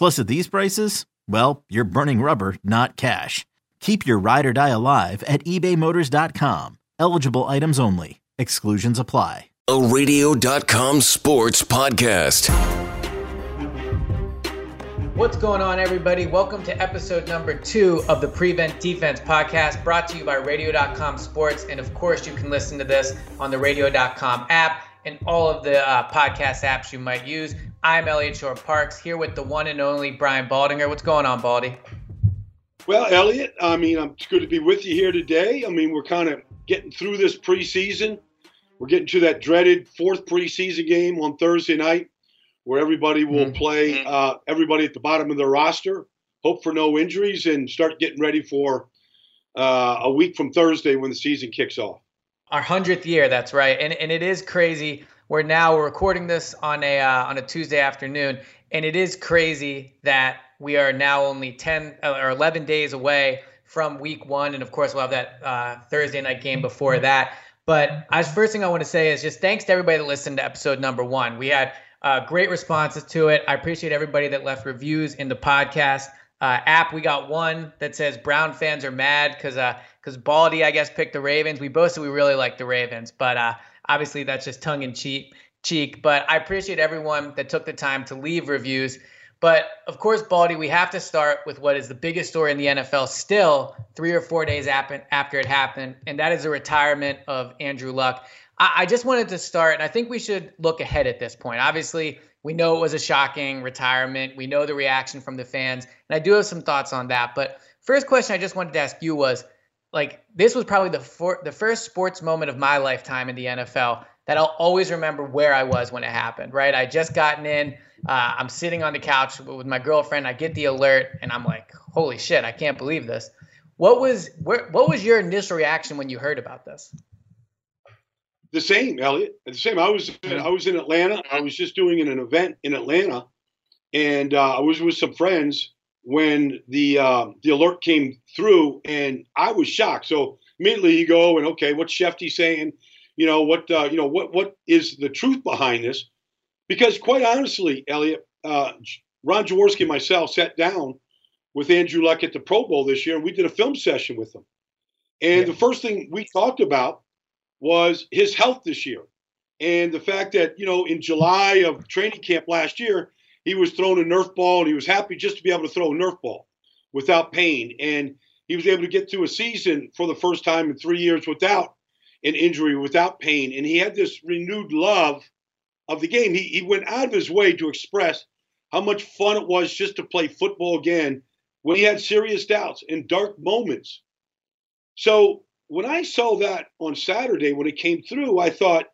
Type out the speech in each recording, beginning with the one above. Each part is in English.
Plus, at these prices, well, you're burning rubber, not cash. Keep your ride or die alive at ebaymotors.com. Eligible items only. Exclusions apply. A radio.com sports podcast. What's going on, everybody? Welcome to episode number two of the Prevent Defense podcast brought to you by radio.com sports. And of course, you can listen to this on the radio.com app and all of the uh, podcast apps you might use. I'm Elliot Shorr-Parks here with the one and only Brian Baldinger. What's going on, Baldy? Well, Elliot, I mean, it's good to be with you here today. I mean, we're kind of getting through this preseason. We're getting to that dreaded fourth preseason game on Thursday night where everybody will mm-hmm. play uh, everybody at the bottom of their roster, hope for no injuries, and start getting ready for uh, a week from Thursday when the season kicks off. Our hundredth year, that's right, and and it is crazy. We're now we're recording this on a uh, on a Tuesday afternoon, and it is crazy that we are now only ten uh, or eleven days away from week one, and of course we'll have that uh, Thursday night game before that. But as first thing I want to say is just thanks to everybody that listened to episode number one. We had uh, great responses to it. I appreciate everybody that left reviews in the podcast uh, app. We got one that says Brown fans are mad because because uh, Baldy I guess picked the Ravens. We both said we really like the Ravens, but uh, obviously that's just tongue in cheek. Cheek, but I appreciate everyone that took the time to leave reviews. But of course, Baldy, we have to start with what is the biggest story in the NFL still, three or four days after it happened, and that is the retirement of Andrew Luck. I, just wanted to start, and I think we should look ahead at this point. Obviously, we know it was a shocking retirement. We know the reaction from the fans, and I do have some thoughts on that. But first question I just wanted to ask you was, like, this was probably the for, the first sports moment of my lifetime in the NFL that I'll always remember where I was when it happened. Right, I just gotten in. Uh, I'm sitting on the couch with my girlfriend. I get the alert, and I'm like, "Holy shit! I can't believe this." What was where, what was your initial reaction when you heard about this? The same, Elliot. The same. I was in, I was in Atlanta. I was just doing an event in Atlanta, and uh, I was with some friends when the uh, the alert came through, and I was shocked. So immediately you go and okay, what's Schefty saying? You know what? Uh, you know what? What is the truth behind this? Because quite honestly, Elliot, uh, Ron Jaworski and myself sat down with Andrew Luck at the Pro Bowl this year, and we did a film session with him. And yeah. the first thing we talked about was his health this year. And the fact that, you know, in July of training camp last year, he was throwing a Nerf ball and he was happy just to be able to throw a Nerf ball without pain. And he was able to get through a season for the first time in three years without an injury, without pain. And he had this renewed love of the game. He, he went out of his way to express how much fun it was just to play football again when he had serious doubts and dark moments. So when I saw that on Saturday when it came through, I thought,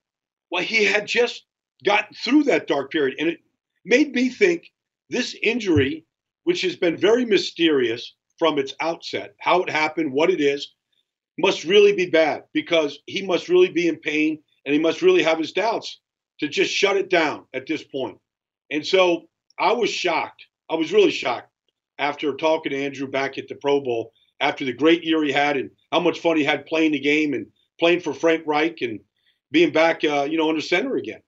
well, he had just gotten through that dark period. And it made me think this injury, which has been very mysterious from its outset, how it happened, what it is, must really be bad because he must really be in pain and he must really have his doubts to just shut it down at this point. And so I was shocked. I was really shocked after talking to Andrew back at the Pro Bowl after the great year he had and how much fun he had playing the game and playing for Frank Reich and being back, uh, you know, under center again.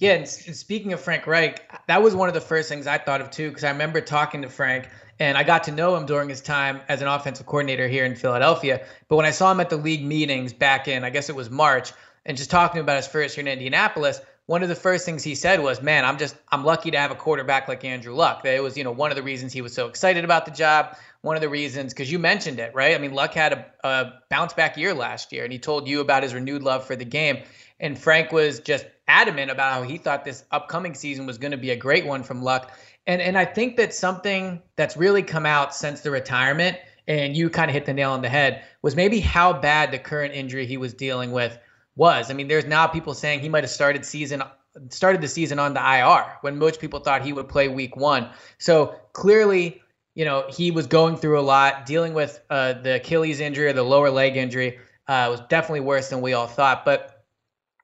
Yeah, and speaking of Frank Reich, that was one of the first things I thought of too, because I remember talking to Frank and I got to know him during his time as an offensive coordinator here in Philadelphia. But when I saw him at the league meetings back in, I guess it was March, and just talking about his first year in Indianapolis, one of the first things he said was, "Man, I'm just I'm lucky to have a quarterback like Andrew Luck." That it was, you know, one of the reasons he was so excited about the job. One of the reasons, because you mentioned it, right? I mean, Luck had a, a bounce back year last year, and he told you about his renewed love for the game. And Frank was just adamant about how he thought this upcoming season was going to be a great one from Luck. And and I think that something that's really come out since the retirement, and you kind of hit the nail on the head, was maybe how bad the current injury he was dealing with was. I mean, there's now people saying he might have started season started the season on the IR when most people thought he would play week one. So clearly, you know, he was going through a lot, dealing with uh, the Achilles injury or the lower leg injury. Uh, was definitely worse than we all thought. But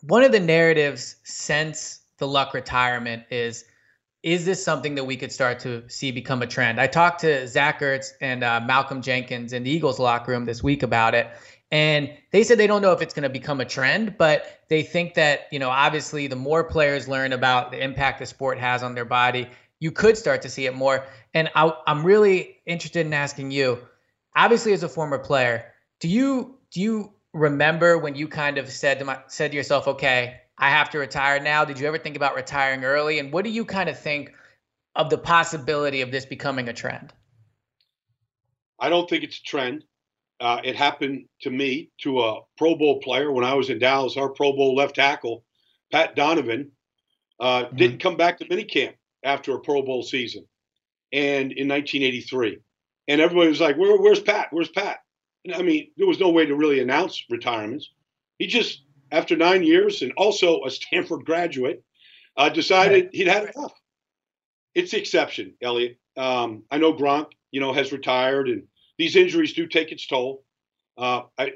one of the narratives since the Luck retirement is is this something that we could start to see become a trend? I talked to Zach Ertz and uh, Malcolm Jenkins in the Eagles locker room this week about it. And they said they don't know if it's going to become a trend, but they think that, you know, obviously the more players learn about the impact the sport has on their body, you could start to see it more. And I, am really interested in asking you, obviously as a former player, do you do you remember when you kind of said to my said to yourself, okay, I have to retire now. Did you ever think about retiring early? And what do you kind of think of the possibility of this becoming a trend? I don't think it's a trend. Uh, it happened to me, to a Pro Bowl player when I was in Dallas. Our Pro Bowl left tackle, Pat Donovan, uh, mm-hmm. didn't come back to minicamp after a Pro Bowl season, and in 1983, and everybody was like, Where, "Where's Pat? Where's Pat?" I mean, there was no way to really announce retirements. He just after nine years and also a Stanford graduate, uh, decided he'd had enough. It's the exception, Elliot. Um, I know Gronk, you know, has retired, and these injuries do take its toll. Uh, I,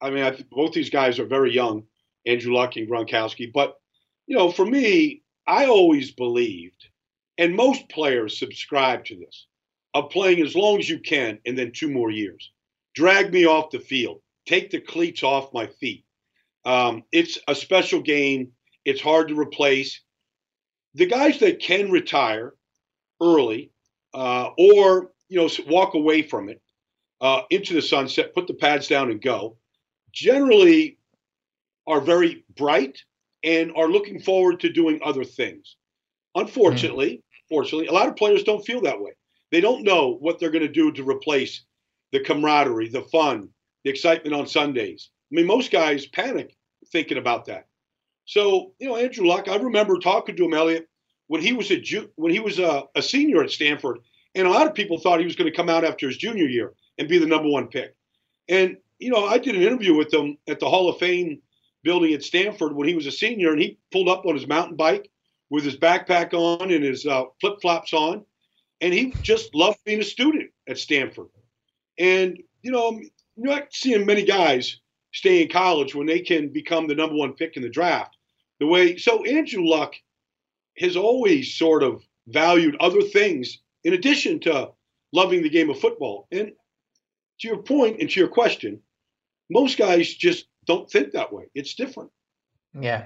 I, mean, I both these guys are very young, Andrew Luck and Gronkowski. But you know, for me, I always believed, and most players subscribe to this, of playing as long as you can, and then two more years. Drag me off the field. Take the cleats off my feet. Um, it's a special game. It's hard to replace. The guys that can retire early uh, or you know walk away from it uh, into the sunset, put the pads down, and go, generally are very bright and are looking forward to doing other things. Unfortunately, mm-hmm. fortunately, a lot of players don't feel that way. They don't know what they're going to do to replace the camaraderie, the fun, the excitement on Sundays. I mean, most guys panic thinking about that. So, you know, Andrew Luck, I remember talking to him, Elliot, when he was a ju- when he was a, a senior at Stanford, and a lot of people thought he was going to come out after his junior year and be the number one pick. And you know, I did an interview with him at the Hall of Fame building at Stanford when he was a senior, and he pulled up on his mountain bike with his backpack on and his uh, flip flops on, and he just loved being a student at Stanford. And you know, you're not seeing many guys stay in college when they can become the number one pick in the draft. The way so Andrew Luck has always sort of valued other things in addition to loving the game of football. And to your point and to your question, most guys just don't think that way. It's different. Yeah.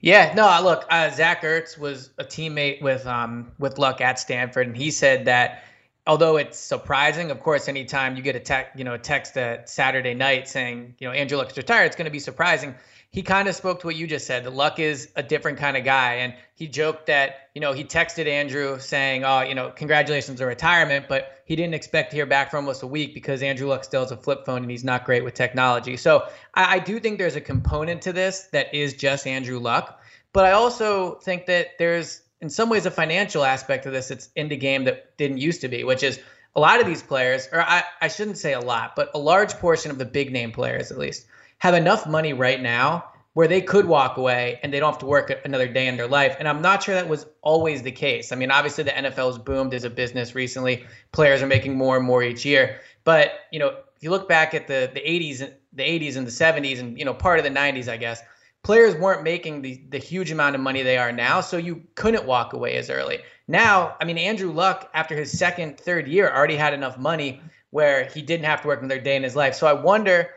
Yeah, no, look, uh, Zach Ertz was a teammate with um with Luck at Stanford, and he said that although it's surprising, of course, anytime you get a text, you know, a text at Saturday night saying, you know, Andrew Luck's retired, it's going to be surprising. He kind of spoke to what you just said. The Luck is a different kind of guy, and he joked that, you know, he texted Andrew saying, "Oh, you know, congratulations on retirement," but he didn't expect to hear back for almost a week because Andrew Luck still has a flip phone and he's not great with technology. So I, I do think there's a component to this that is just Andrew Luck, but I also think that there's in some ways a financial aspect of this it's in the game that didn't used to be, which is a lot of these players, or I, I shouldn't say a lot, but a large portion of the big name players at least have enough money right now where they could walk away and they don't have to work another day in their life. And I'm not sure that was always the case. I mean, obviously the NFL has boomed as a business recently. Players are making more and more each year. But, you know, if you look back at the the 80s the 80s and the 70s and, you know, part of the 90s, I guess, players weren't making the, the huge amount of money they are now, so you couldn't walk away as early. Now, I mean, Andrew Luck, after his second, third year, already had enough money where he didn't have to work another day in his life. So I wonder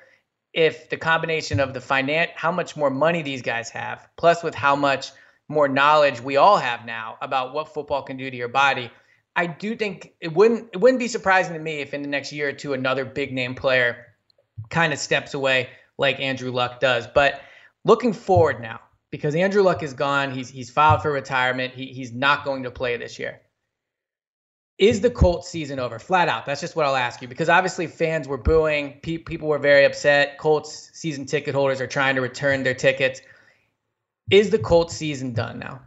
if the combination of the finance, how much more money these guys have, plus with how much more knowledge we all have now about what football can do to your body, I do think it wouldn't it wouldn't be surprising to me if in the next year or two another big name player kind of steps away like Andrew Luck does. But looking forward now, because Andrew Luck is gone, he's he's filed for retirement. He, he's not going to play this year. Is the Colts season over? Flat out. That's just what I'll ask you because obviously fans were booing. Pe- people were very upset. Colts season ticket holders are trying to return their tickets. Is the Colts season done now?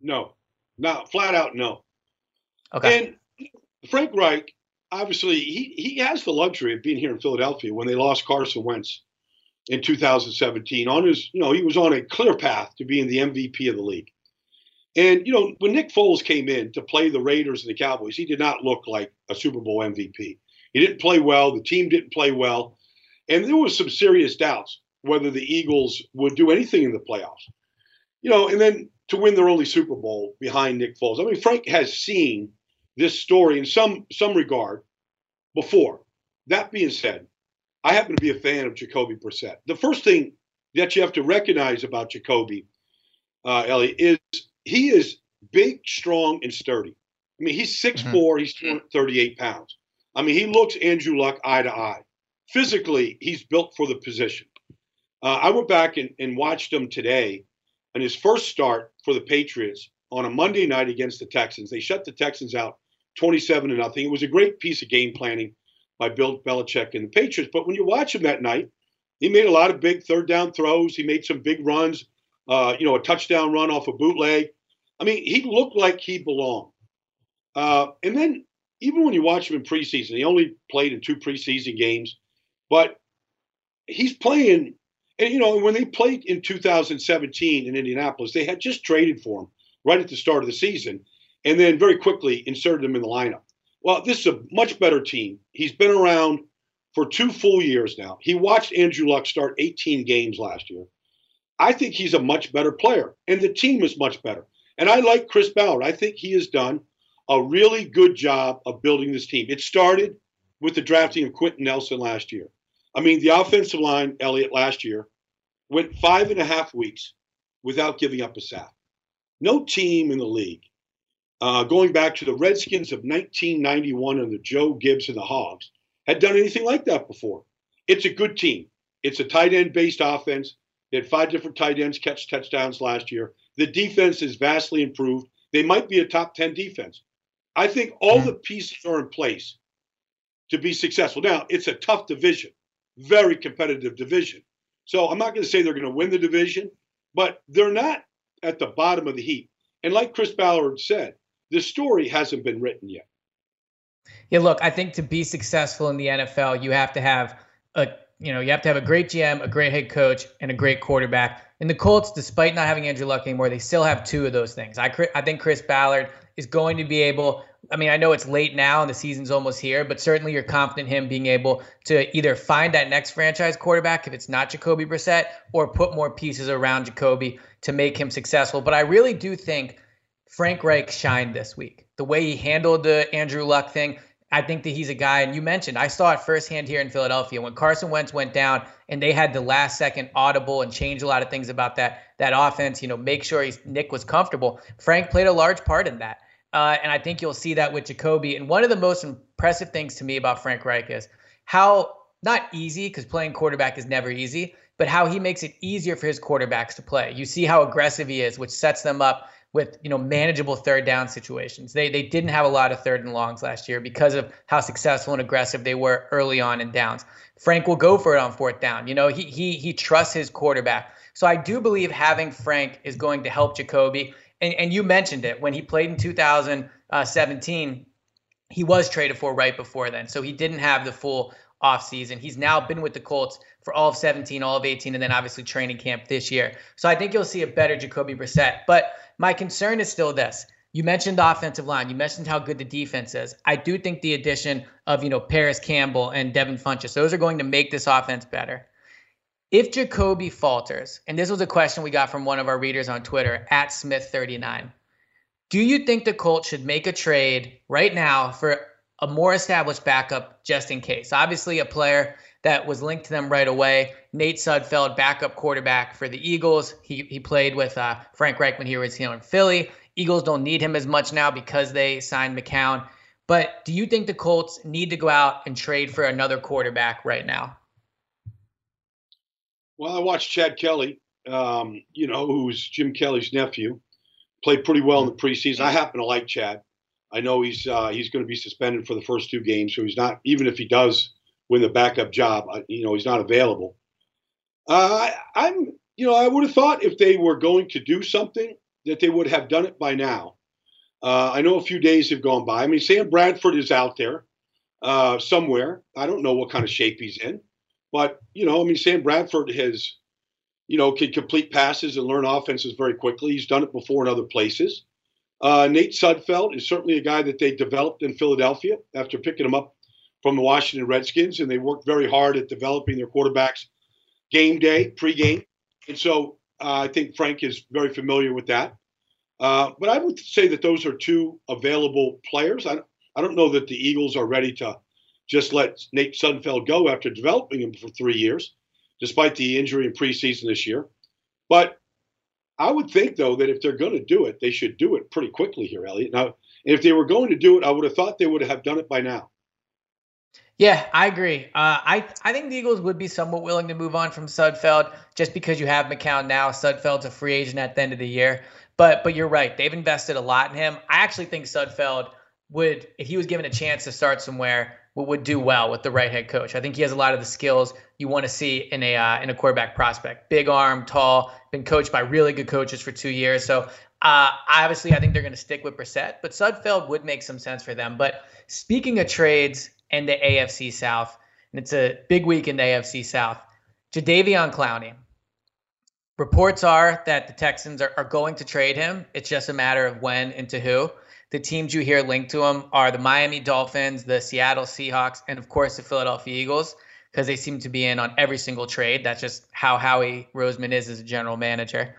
No, not flat out no. Okay. And Frank Reich, obviously, he, he has the luxury of being here in Philadelphia when they lost Carson Wentz in 2017. On his, you know, he was on a clear path to being the MVP of the league. And, you know, when Nick Foles came in to play the Raiders and the Cowboys, he did not look like a Super Bowl MVP. He didn't play well. The team didn't play well. And there was some serious doubts whether the Eagles would do anything in the playoffs. You know, and then to win their only Super Bowl behind Nick Foles. I mean, Frank has seen this story in some some regard before. That being said, I happen to be a fan of Jacoby Brissett. The first thing that you have to recognize about Jacoby, uh, Ellie, is he is big, strong, and sturdy. I mean, he's 6'4", mm-hmm. he's 38 pounds. I mean, he looks Andrew Luck eye to eye. Physically, he's built for the position. Uh, I went back and, and watched him today in his first start for the Patriots on a Monday night against the Texans. They shut the Texans out 27 to nothing. It was a great piece of game planning by Bill Belichick and the Patriots. But when you watch him that night, he made a lot of big third down throws. He made some big runs, uh, you know, a touchdown run off a bootleg. I mean, he looked like he belonged. Uh, and then even when you watch him in preseason, he only played in two preseason games, but he's playing. And you know, when they played in 2017 in Indianapolis, they had just traded for him right at the start of the season, and then very quickly inserted him in the lineup. Well, this is a much better team. He's been around for two full years now. He watched Andrew Luck start 18 games last year. I think he's a much better player, and the team is much better. And I like Chris Ballard. I think he has done a really good job of building this team. It started with the drafting of Quenton Nelson last year. I mean, the offensive line, Elliott, last year went five and a half weeks without giving up a sack. No team in the league, uh, going back to the Redskins of 1991 and the Joe Gibbs and the Hogs, had done anything like that before. It's a good team. It's a tight end based offense. They had five different tight ends catch touchdowns last year. The defense is vastly improved. They might be a top 10 defense. I think all the pieces are in place to be successful. Now, it's a tough division, very competitive division. So I'm not going to say they're going to win the division, but they're not at the bottom of the heap. And like Chris Ballard said, the story hasn't been written yet. Yeah, look, I think to be successful in the NFL, you have to have a you know, you have to have a great GM, a great head coach, and a great quarterback. And the Colts, despite not having Andrew Luck anymore, they still have two of those things. I, I think Chris Ballard is going to be able. I mean, I know it's late now and the season's almost here, but certainly you're confident him being able to either find that next franchise quarterback if it's not Jacoby Brissett, or put more pieces around Jacoby to make him successful. But I really do think Frank Reich shined this week. The way he handled the Andrew Luck thing, I think that he's a guy, and you mentioned I saw it firsthand here in Philadelphia when Carson Wentz went down, and they had the last second audible and change a lot of things about that that offense. You know, make sure he's, Nick was comfortable. Frank played a large part in that, uh, and I think you'll see that with Jacoby. And one of the most impressive things to me about Frank Reich is how not easy because playing quarterback is never easy, but how he makes it easier for his quarterbacks to play. You see how aggressive he is, which sets them up with you know manageable third down situations. They they didn't have a lot of third and longs last year because of how successful and aggressive they were early on in downs. Frank will go for it on fourth down. You know, he he he trusts his quarterback. So I do believe having Frank is going to help Jacoby. And and you mentioned it when he played in 2017, he was traded for right before then. So he didn't have the full offseason. He's now been with the Colts for all of 17, all of 18, and then obviously training camp this year. So I think you'll see a better Jacoby Brissett. But my concern is still this. You mentioned the offensive line. You mentioned how good the defense is. I do think the addition of, you know, Parris Campbell and Devin Funchess, those are going to make this offense better. If Jacoby falters, and this was a question we got from one of our readers on Twitter at Smith39, do you think the Colts should make a trade right now for a more established backup just in case? Obviously, a player that was linked to them right away. Nate Sudfeld, backup quarterback for the Eagles. He he played with uh, Frank Reich when he was here in Philly. Eagles don't need him as much now because they signed McCown. But do you think the Colts need to go out and trade for another quarterback right now? Well, I watched Chad Kelly, um, you know, who's Jim Kelly's nephew, played pretty well in the preseason. I happen to like Chad. I know he's uh, he's going to be suspended for the first two games, so he's not. Even if he does win the backup job, you know, he's not available. Uh, I, I'm, you know, I would have thought if they were going to do something that they would have done it by now. Uh, I know a few days have gone by. I mean, Sam Bradford is out there uh, somewhere. I don't know what kind of shape he's in, but you know, I mean, Sam Bradford has, you know, can complete passes and learn offenses very quickly. He's done it before in other places. Uh, Nate Sudfeld is certainly a guy that they developed in Philadelphia after picking him up from the Washington Redskins, and they worked very hard at developing their quarterbacks game day, pregame. And so uh, I think Frank is very familiar with that. Uh, but I would say that those are two available players. I, I don't know that the Eagles are ready to just let Nate Sudfeld go after developing him for three years, despite the injury in preseason this year. But I would think, though, that if they're going to do it, they should do it pretty quickly here, Elliot. Now, if they were going to do it, I would have thought they would have done it by now. Yeah, I agree. Uh, I I think the Eagles would be somewhat willing to move on from Sudfeld just because you have McCown now. Sudfeld's a free agent at the end of the year. But but you're right. They've invested a lot in him. I actually think Sudfeld would, if he was given a chance to start somewhere, would do well with the right head coach. I think he has a lot of the skills you want to see in a uh, in a quarterback prospect. Big arm, tall, been coached by really good coaches for two years. So uh, obviously, I think they're going to stick with Brissett, but Sudfeld would make some sense for them. But speaking of trades and the AFC South, and it's a big week in the AFC South, Jadeveon Clowney. Reports are that the Texans are, are going to trade him. It's just a matter of when and to who. The teams you hear linked to him are the Miami Dolphins, the Seattle Seahawks, and of course the Philadelphia Eagles, because they seem to be in on every single trade. That's just how Howie Roseman is as a general manager.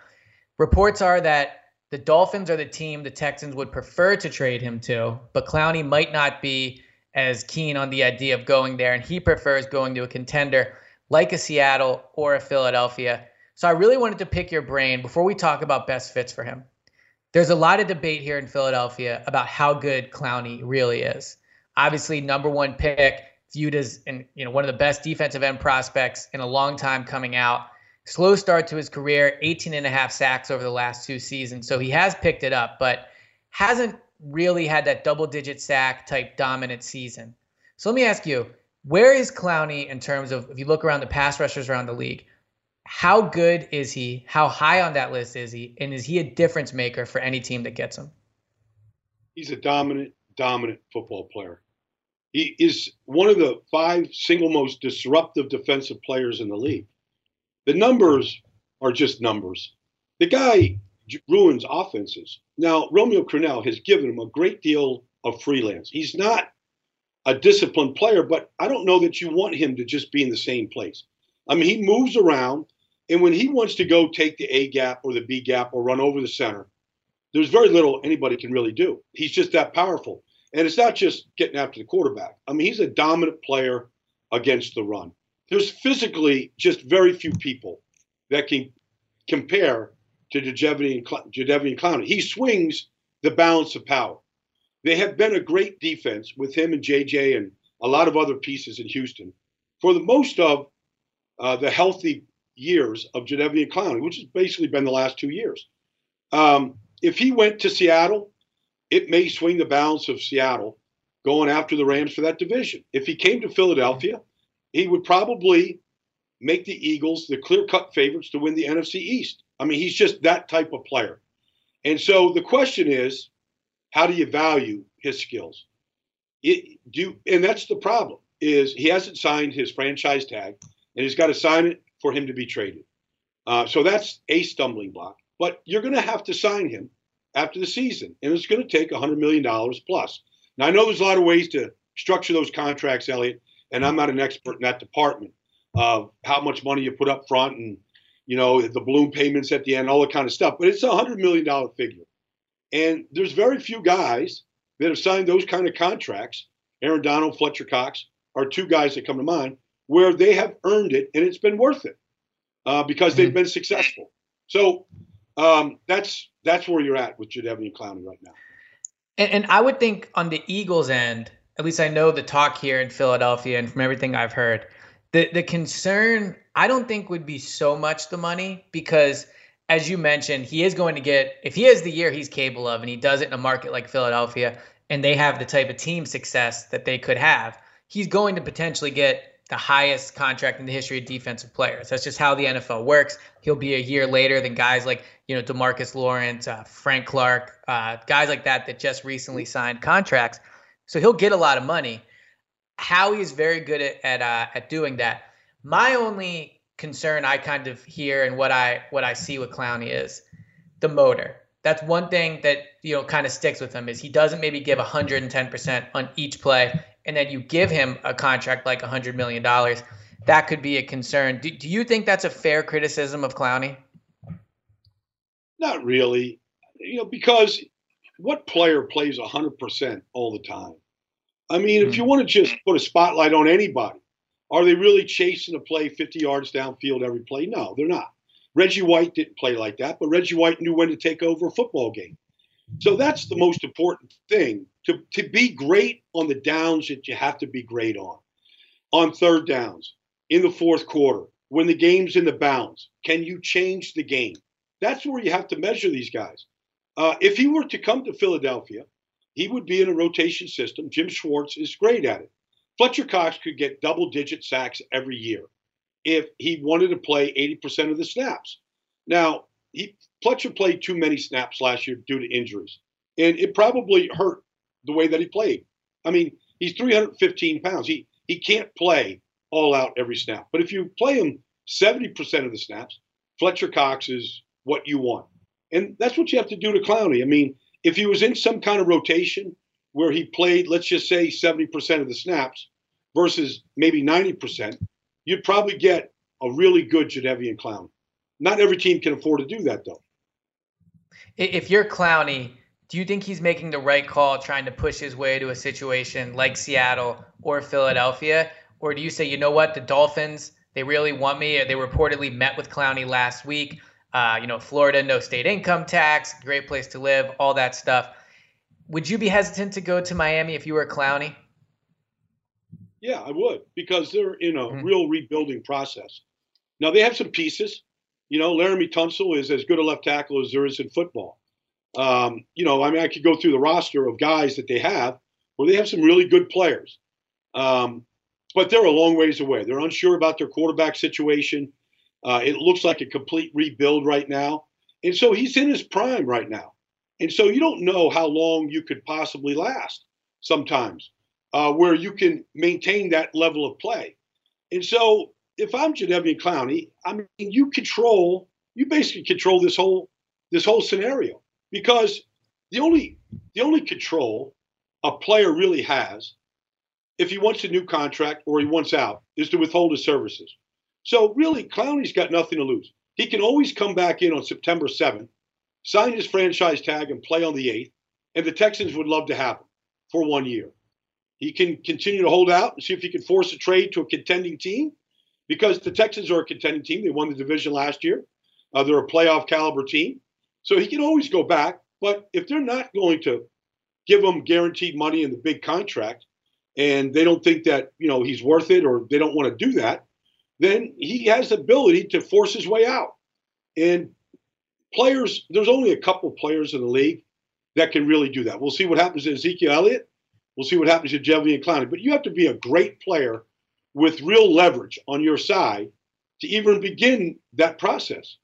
Reports are that the Dolphins are the team the Texans would prefer to trade him to, but Clowney might not be as keen on the idea of going there, and he prefers going to a contender like a Seattle or a Philadelphia. So I really wanted to pick your brain before we talk about best fits for him there's a lot of debate here in Philadelphia about how good Clowney really is. Obviously, number one pick, viewed as and you know one of the best defensive end prospects in a long time coming out. Slow start to his career, 18 and a half sacks over the last two seasons. So he has picked it up, but hasn't really had that double digit sack type dominant season. So let me ask you, where is Clowney in terms of if you look around the pass rushers around the league? how good is he? How high on that list is he? And is he a difference maker for any team that gets him? He's a dominant, dominant football player. He is one of the five single most disruptive defensive players in the league. The numbers are just numbers. The guy ruins offenses. Now, Romeo Crennel has given him a great deal of freelance. He's not a disciplined player, but I don't know that you want him to just be in the same place. I mean, he moves around. And when he wants to go take the A gap or the B gap or run over the center, there's very little anybody can really do. He's just that powerful. And it's not just getting after the quarterback. I mean, he's a dominant player against the run. There's physically just very few people that can compare to Jadeveon Clowney. He swings the balance of power. They have been a great defense with him and JJ and a lot of other pieces in Houston for the most of uh, the healthy years of Jadeveon Clowney, which has basically been the last two years. Um, if he went to Seattle, it may swing the balance of Seattle going after the Rams for that division. If he came to Philadelphia, he would probably make the Eagles the clear cut favorites to win the NFC East. I mean, he's just that type of player. And so the question is, how do you value his skills? It, do and that's the problem is he hasn't signed his franchise tag and he's got to sign it for him to be traded. Uh, so that's a stumbling block. But you're going to have to sign him after the season, and it's going to take $100 million plus. Now, I know there's a lot of ways to structure those contracts, Elliot, and I'm not an expert in that department of how much money you put up front and, you know, the balloon payments at the end, all that kind of stuff. But it's a $100 million figure. And there's very few guys that have signed those kind of contracts. Aaron Donald, Fletcher Cox are two guys that come to mind where they have earned it and it's been worth it uh, because they've mm-hmm. been successful. So um, that's that's where you're at with Jadeveon Clowney right now. And, and I would think on the Eagles end, at least I know the talk here in Philadelphia and from everything I've heard, the the concern I don't think would be so much the money because as you mentioned, he is going to get if he has the year he's capable of and he does it in a market like Philadelphia and they have the type of team success that they could have, he's going to potentially get the highest contract in the history of defensive players. That's just how the NFL works. He'll be a year later than guys like, you know, Demarcus Lawrence, uh, Frank Clark, uh, guys like that that just recently signed contracts. So he'll get a lot of money. Howie is very good at at, uh, at doing that. My only concern I kind of hear and what I what I see with Clowney is the motor. That's one thing that you know kind of sticks with him is he doesn't maybe give 110% on each play and then you give him a contract like $100 million, that could be a concern. Do, do you think that's a fair criticism of Clowney? Not really. You know, because what player plays 100% all the time? I mean, mm-hmm. if you hmm. want to just put a spotlight on anybody, are they really chasing a play 50 yards downfield every play? No, they're not. Reggie White didn't play like that, but Reggie White knew when to take over a football game. So that's the most important thing to, to be great on the downs that you have to be great on. On third downs, in the fourth quarter, when the game's in the bounds, can you change the game? That's where you have to measure these guys. Uh, if he were to come to Philadelphia, he would be in a rotation system. Jim Schwartz is great at it. Fletcher Cox could get double digit sacks every year if he wanted to play 80% of the snaps. Now, he, Fletcher played too many snaps last year due to injuries, and it probably hurt the way that he played. I mean, he's 315 pounds. He he can't play all out every snap. But if you play him 70% of the snaps, Fletcher Cox is what you want. And that's what you have to do to Clowney. I mean, if he was in some kind of rotation where he played, let's just say 70% of the snaps versus maybe 90%, you'd probably get a really good Jadeveon Clown. Not every team can afford to do that, though. If you're Clowney, do you think he's making the right call trying to push his way to a situation like Seattle or Philadelphia? Or do you say, you know what, the Dolphins, they really want me? They reportedly met with Clowney last week. Uh, you know, Florida, no state income tax, great place to live, all that stuff. Would you be hesitant to go to Miami if you were Clowney? Yeah, I would because they're in a mm-hmm. real rebuilding process. Now they have some pieces. You know, Laremy Tunsil is as good a left tackle as there is in football. Um, you know, I mean, I could go through the roster of guys that they have where they have some really good players. Um, but they're a long ways away. They're unsure about their quarterback situation. Uh, it looks like a complete rebuild right now. And so he's in his prime right now. And so you don't know how long you could possibly last sometimes uh, where you can maintain that level of play. And so if I'm Jadeveon Clowney, I mean, you control, you basically control this whole this whole scenario because the only the only control a player really has if he wants a new contract or he wants out is to withhold his services. So really, Clowney's got nothing to lose. He can always come back in on September 7th, sign his franchise tag, and play on the 8th. And the Texans would love to have him for one year. He can continue to hold out and see if he can force a trade to a contending team because the Texans are a contending team. They won the division last year. Uh, they're a playoff caliber team. So he can always go back. But if they're not going to give him guaranteed money in the big contract, and they don't think that you know he's worth it, or they don't want to do that, then he has the ability to force his way out. And players, there's only a couple players in the league that can really do that. We'll see what happens to Ezekiel Elliott. We'll see what happens to Jadeveon Clowney. But you have to be a great player with real leverage on your side to even begin that process.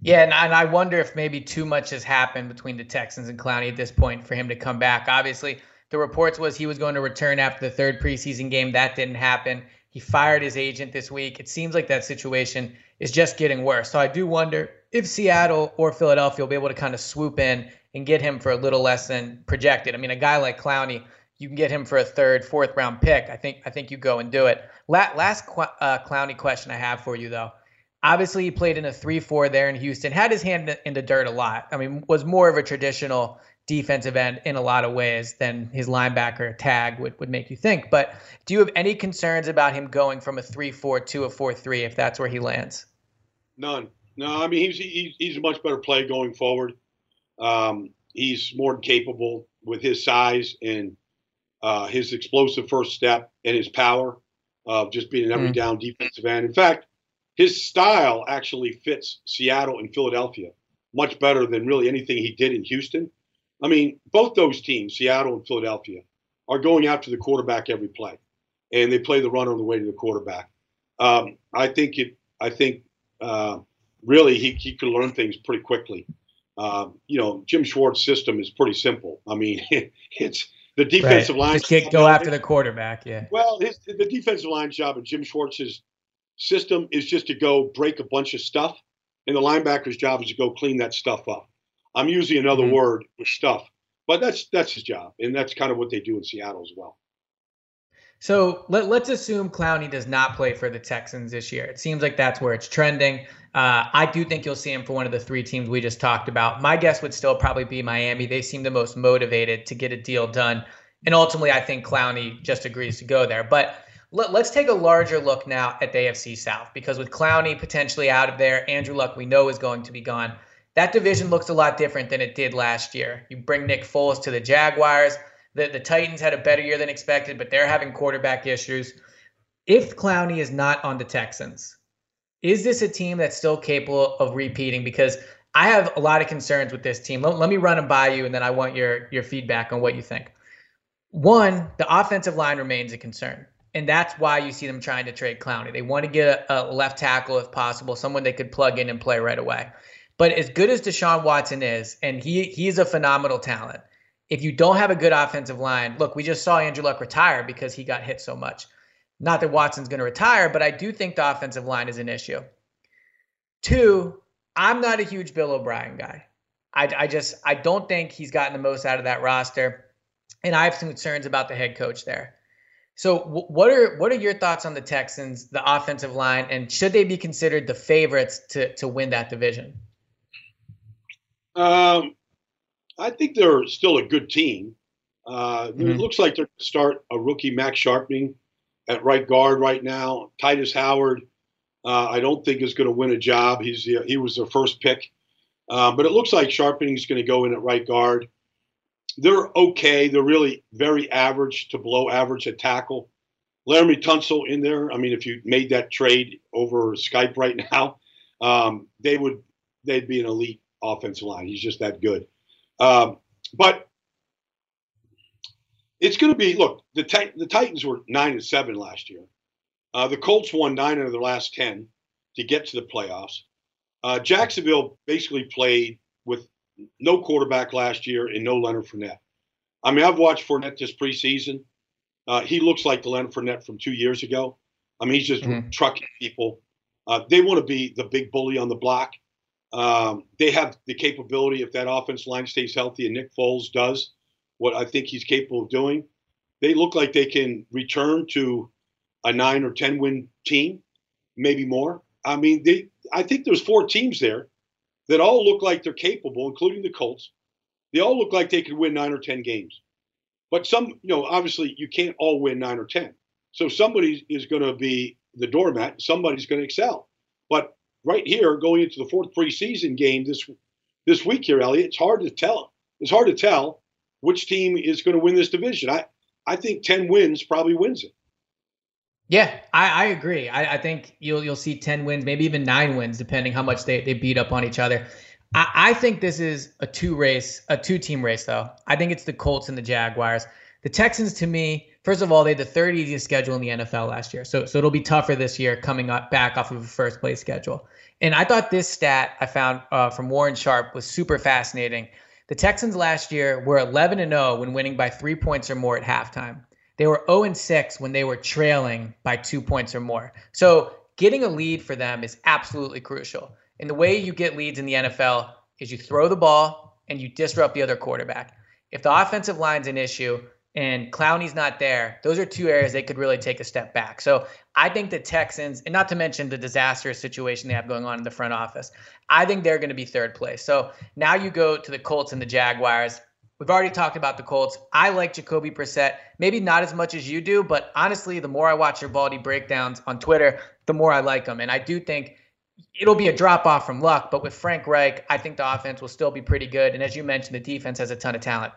Yeah, and, and I wonder if maybe too much has happened between the Texans and Clowney at this point for him to come back. Obviously, the reports was he was going to return after the third preseason game. That didn't happen. He fired his agent this week. It seems like that situation is just getting worse. So I do wonder if Seattle or Philadelphia will be able to kind of swoop in and get him for a little less than projected. I mean, a guy like Clowney, you can get him for a third, fourth round pick. I think I think you go and do it. last uh, Clowney question I have for you though Obviously, he played in a 3 4 there in Houston, had his hand in the dirt a lot. I mean, was more of a traditional defensive end in a lot of ways than his linebacker tag would, would make you think. But do you have any concerns about him going from a 3 4 to a 4 3 if that's where he lands? None. No, I mean, he's, he's, he's a much better play going forward. Um, he's more capable with his size and uh, his explosive first step and his power of just being an every mm. down defensive end. In fact, his style actually fits Seattle and Philadelphia much better than really anything he did in Houston. I mean, both those teams, Seattle and Philadelphia, are going after the quarterback every play, and they play the run on the way to the quarterback. Um, I think it. I think uh, really he he could learn things pretty quickly. Uh, you know, Jim Schwartz's system is pretty simple. I mean, it's the defensive right. line. Just get, go after the quarterback. Yeah. Well, his, the defensive line job in Jim Schwartz's system is just to go break a bunch of stuff, and the linebacker's job is to go clean that stuff up. I'm using another mm-hmm. word for stuff, but that's that's his job, and that's kind of what they do in Seattle as well. So let, us assume Clowney does not play for the Texans this year. It seems like that's where it's trending. Uh, I do think you'll see him for one of the three teams we just talked about. My guess would still probably be Miami. They seem the most motivated to get a deal done. And ultimately, I think Clowney just agrees to go there. But let, us take a larger look now at the AFC South because with Clowney potentially out of there, Andrew Luck we know is going to be gone. That division looks a lot different than it did last year. You bring Nick Foles to the Jaguars. The, the Titans had a better year than expected, but they're having quarterback issues. If Clowney is not on the Texans, is this a team that's still capable of repeating? Because I have a lot of concerns with this team. Let, let me run them by you, and then I want your your feedback on what you think. One, the offensive line remains a concern, and that's why you see them trying to trade Clowney. They want to get a, a left tackle if possible, someone they could plug in and play right away. But as good as Deshaun Watson is, and he he's a phenomenal talent. If you don't have a good offensive line, look, we just saw Andrew Luck retire because he got hit so much. Not that Watson's going to retire, but I do think the offensive line is an issue. Two, I'm not a huge Bill O'Brien guy. I, I just I don't think he's gotten the most out of that roster, and I have some concerns about the head coach there. So, what are what are your thoughts on the Texans, the offensive line, and should they be considered the favorites to to win that division? Um, I think they're still a good team. Uh, mm-hmm. It looks like they're going to start a rookie Max Scharping at right guard right now. Tytus Howard, uh, I don't think is going to win a job. He's he was their first pick, uh, but it looks like Scharping is going to go in at right guard. They're okay. They're really very average to below average at tackle. Laremy Tunsil in there. I mean, if you made that trade over Skype right now, um, they would they'd be an elite offensive line. He's just that good. Um, but it's going to be look the the Titans were nine and seven last year. Uh, the Colts won nine out of their last ten to get to the playoffs. Uh, Jacksonville basically played with no quarterback last year and no Leonard Fournette. I mean, I've watched Fournette this preseason. Uh, he looks like the Leonard Fournette from two years ago. I mean, he's just mm-hmm. trucking people. Uh, they want to be the big bully on the block. Um, they have the capability, if that offense line stays healthy and Nick Foles does, what I think he's capable of doing, they look like they can return to a nine or ten win team, maybe more. I mean, they I think there's four teams there that all look like they're capable, including the Colts. They all look like they could win nine or ten games. But some, you know, obviously you can't all win nine or ten. So somebody is going to be the doormat. Somebody's going to excel. But right here, going into the fourth preseason game this this week here, Elliot, it's hard to tell. It's hard to tell which team is going to win this division. I, I think 10 wins probably wins it. Yeah, I, I agree. I, I, think you'll you'll see 10 wins, maybe even nine wins, depending how much they, they beat up on each other. I, I think this is a two race, a two team race, though. I think it's the Colts and the Jaguars. The Texans, to me, first of all, they had the third easiest schedule in the NFL last year. So so it'll be tougher this year coming up back off of a first place schedule. And I thought this stat I found uh, from Warren Sharp was super fascinating. The Texans last year were 11 and 0 when winning by three points or more at halftime. They were 0 and 6 when they were trailing by two points or more. So getting a lead for them is absolutely crucial. And the way you get leads in the NFL is you throw the ball and you disrupt the other quarterback. If the offensive line's an issue, and Clowney's not there, those are two areas they could really take a step back. So I think the Texans, and not to mention the disastrous situation they have going on in the front office, I think they're going to be third place. So now you go to the Colts and the Jaguars. We've already talked about the Colts. I like Jacoby Brissett, maybe not as much as you do, but honestly, the more I watch your Baldy breakdowns on Twitter, the more I like him. And I do think it'll be a drop off from luck, but with Frank Reich, I think the offense will still be pretty good. And as you mentioned, the defense has a ton of talent.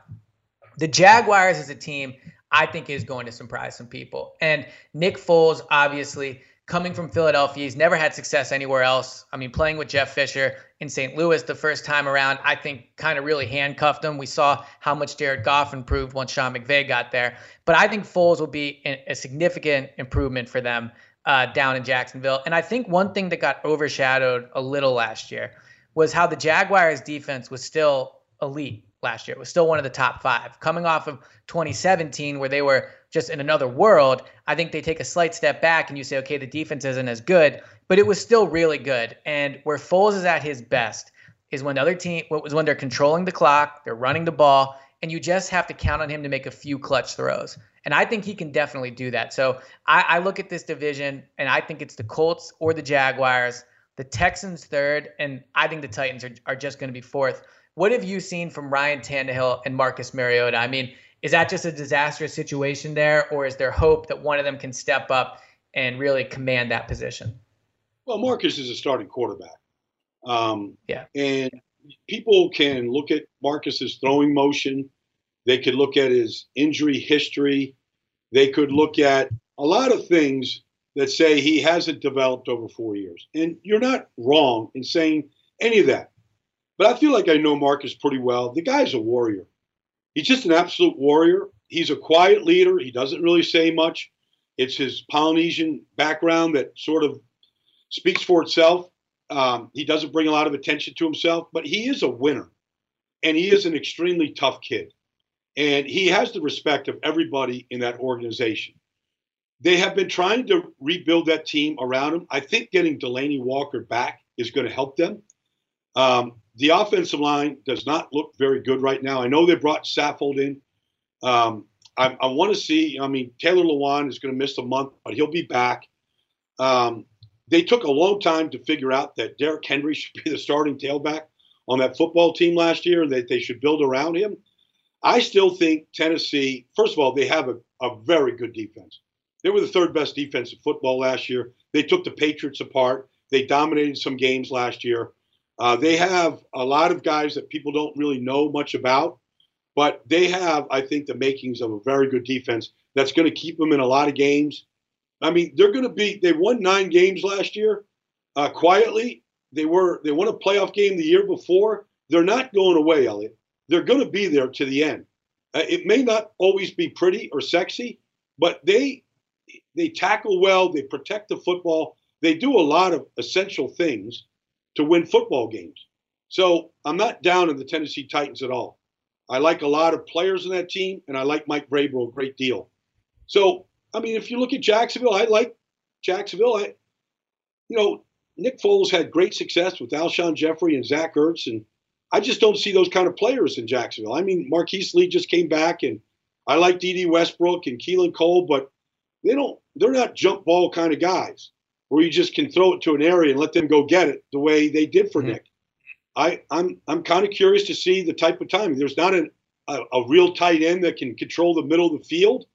The Jaguars as a team, I think is going to surprise some people. And Nick Foles, obviously, coming from Philadelphia, he's never had success anywhere else. I mean, playing with Jeff Fisher in St. Louis the first time around, I think kind of really handcuffed him. We saw how much Jared Goff improved once Sean McVay got there. But I think Foles will be a significant improvement for them uh, down in Jacksonville. And I think one thing that got overshadowed a little last year was how the Jaguars defense was still elite last year. It was still one of the top five. Coming off of 2017, where they were just in another world, I think they take a slight step back and you say, okay, the defense isn't as good, but it was still really good. And where Foles is at his best is when the other team was when they're controlling the clock, they're running the ball, and you just have to count on him to make a few clutch throws. And I think he can definitely do that. So I, I look at this division and I think it's the Colts or the Jaguars, the Texans third, and I think the Titans are, are just going to be fourth. What have you seen from Ryan Tannehill and Marcus Mariota? I mean, is that just a disastrous situation there, or is there hope that one of them can step up and really command that position? Well, Marcus is a starting quarterback. Um, yeah. And people can look at Marcus's throwing motion. They could look at his injury history. They could look at a lot of things that say he hasn't developed over four years. And you're not wrong in saying any of that. But I feel like I know Marcus pretty well. The guy's a warrior. He's just an absolute warrior. He's a quiet leader. He doesn't really say much. It's his Polynesian background that sort of speaks for itself. Um, he doesn't bring a lot of attention to himself, but he is a winner. And he is an extremely tough kid. And he has the respect of everybody in that organization. They have been trying to rebuild that team around him. I think getting Delanie Walker back is going to help them. Um, the offensive line does not look very good right now. I know they brought Saffold in. Um, I, I want to see. I mean, Taylor Lewan is going to miss a month, but he'll be back. Um, they took a long time to figure out that Derrick Henry should be the starting tailback on that football team last year, and that they should build around him. I still think Tennessee. First of all, they have a, a very good defense. They were the third best defense in football last year. They took the Patriots apart. They dominated some games last year. Uh, they have a lot of guys that people don't really know much about, but they have, I think, the makings of a very good defense that's going to keep them in a lot of games. I mean, they're going to be. They won nine games last year, uh, quietly. They were. They won a playoff game the year before. They're not going away, Elliot. They're going to be there to the end. Uh, it may not always be pretty or sexy, but they they tackle well. They protect the football. They do a lot of essential things to win football games. So I'm not down on the Tennessee Titans at all. I like a lot of players in that team, and I like Mike Vrabel a great deal. So, I mean, if you look at Jacksonville, I like Jacksonville. I, you know, Nick Foles had great success with Alshon Jeffery and Zach Ertz, and I just don't see those kind of players in Jacksonville. I mean, Marquise Lee just came back, and I like Dede Westbrook and Keelan Cole, but they don't. They're not jump ball kind of guys where you just can throw it to an area and let them go get it the way they did for mm-hmm. Nick. I, I'm I'm kind of curious to see the type of timing. There's not an, a, a real tight end that can control the middle of the field.